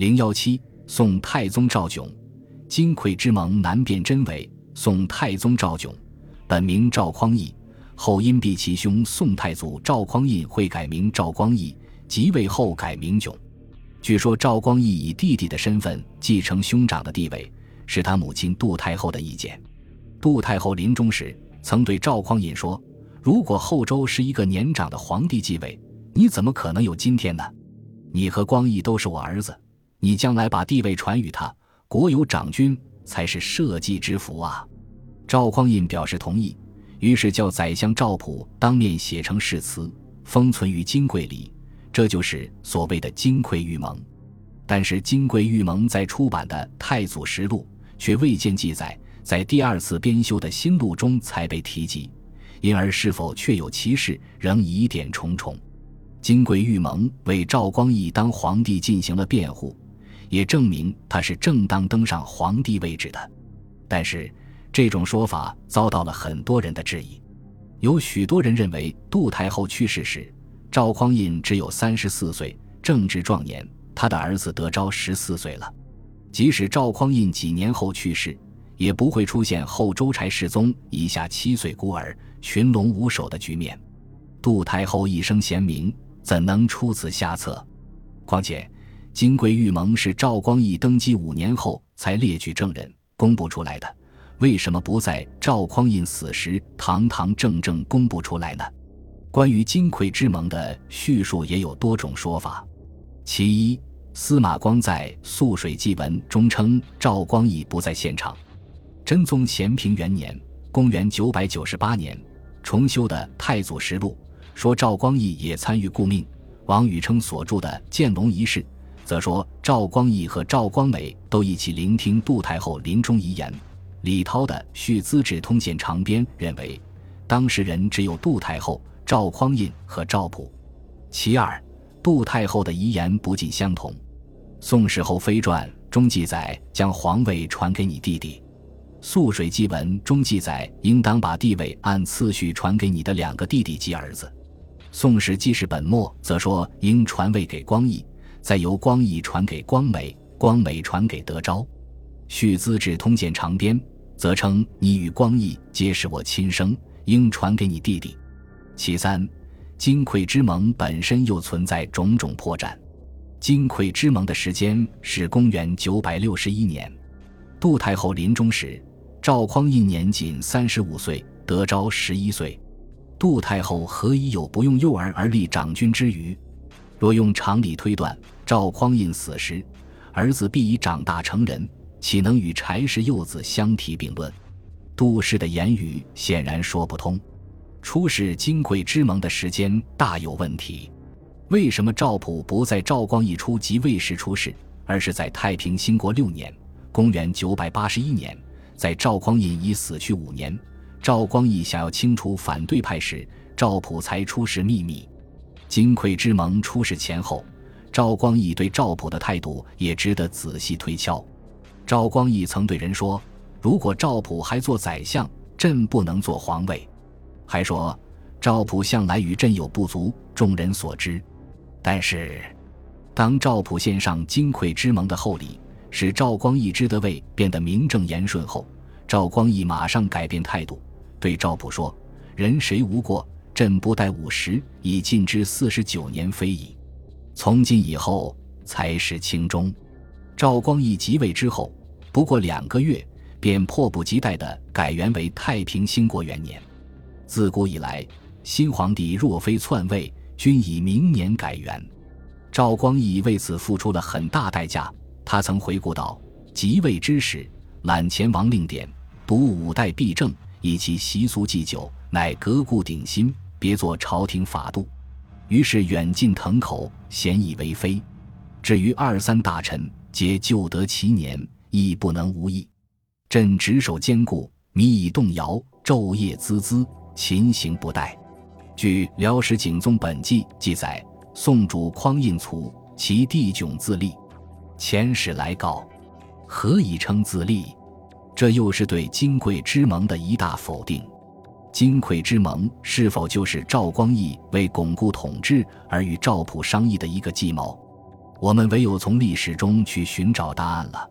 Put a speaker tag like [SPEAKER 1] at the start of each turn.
[SPEAKER 1] 零幺七，宋太宗赵炯，金匮之盟难辨真伪。宋太宗赵炯，本名赵匡胤，后因避其兄宋太祖赵匡胤会改名赵光义，即位后改名炯。据说赵光义以弟弟的身份继承兄长的地位，是他母亲杜太后的意见。杜太后临终时曾对赵匡胤说：“如果后周是一个年长的皇帝继位，你怎么可能有今天呢？你和光义都是我儿子，你将来把地位传与他，国有长君才是社稷之福啊！”赵匡胤表示同意，于是叫宰相赵普当面写成誓词，封存于金匮里，这就是所谓的金匮玉盟。但是金匮玉盟在出版的《太祖实录》却未见记载。在第二次编修的新录中才被提及，因而是否确有其事，仍疑点重重。金匮玉盟为赵光义当皇帝进行了辩护，也证明他是正当登上皇帝位置的。但是，这种说法遭到了很多人的质疑。有许多人认为，杜太后去世时，赵匡胤只有三十四岁，正值壮年；他的儿子德昭十四岁了。即使赵匡胤几年后去世，也不会出现后周柴世宗以下七岁孤儿群龙无首的局面。杜太后一生贤明，怎能出此下策？况且，金匮玉盟是赵光义登基五年后才列举证人公布出来的，为什么不在赵匡胤死时堂堂正正公布出来呢？关于金匮之盟的叙述也有多种说法。其一，司马光在《素水记文》中称赵光义不在现场。真宗咸平元年（公元998年）重修的《太祖实录》说赵光义也参与顾命。王禹偁所著的《建隆遗事》则说赵光义和赵光美都一起聆听杜太后临终遗言。李涛的《续资治通鉴长编》认为，当事人只有杜太后、赵匡胤和赵普。其二，杜太后的遗言不尽相同，《宋史后妃传》中记载将皇位传给你弟弟。《素水记文》中记载，应当把地位按次序传给你的两个弟弟及儿子。《宋史纪事本末》则说，应传位给光义，再由光义传给光美，光美传给德昭。《续资治通鉴长编》则称，你与光义皆是我亲生，应传给你弟弟。其三，金匮之盟本身又存在种种破绽。金匮之盟的时间是公元九百六十一年，杜太后临终时。赵匡胤年仅三十五岁，德昭十一岁，杜太后何以有不用幼儿而立长君之余？若用常理推断，赵匡胤死时，儿子必已长大成人，岂能与柴氏幼子相提并论？杜氏的言语显然说不通。出使金匮之盟的时间大有问题。为什么赵普不在赵光义初即位时出世，而是在太平兴国六年（公元981年）？在赵匡胤已死去五年，赵光义想要清除反对派时，赵普才出使秘密。金匮之盟出事前后，赵光义对赵普的态度也值得仔细推敲。赵光义曾对人说：“如果赵普还做宰相，朕不能做皇位。”还说：“赵普向来与朕有不足，众人所知。”但是，当赵普献上金匮之盟的厚礼。使赵光义之的位变得名正言顺后，赵光义马上改变态度，对赵普说：“人谁无过？朕不待五十，已尽之四十九年非矣。从今以后，才是清中。”赵光义即位之后，不过两个月，便迫不及待地改元为太平兴国元年。自古以来，新皇帝若非篡位，均以明年改元。赵光义为此付出了很大代价。他曾回顾道：“即位之时，览前王令典，读五代弊政，以其习俗祭酒，乃革故鼎新，别作朝廷法度。于是远近腾口，咸以为非。至于二三大臣，皆旧得其年，亦不能无益。朕执守坚固，民以动摇，昼夜孜孜，勤行不怠。据《辽史景宗本纪》记载，宋主匡胤卒，其弟迥自立。”前史来告，何以称自立？这又是对金匮之盟的一大否定。金匮之盟是否就是赵光义为巩固统治而与赵普商议的一个计谋？我们唯有从历史中去寻找答案了。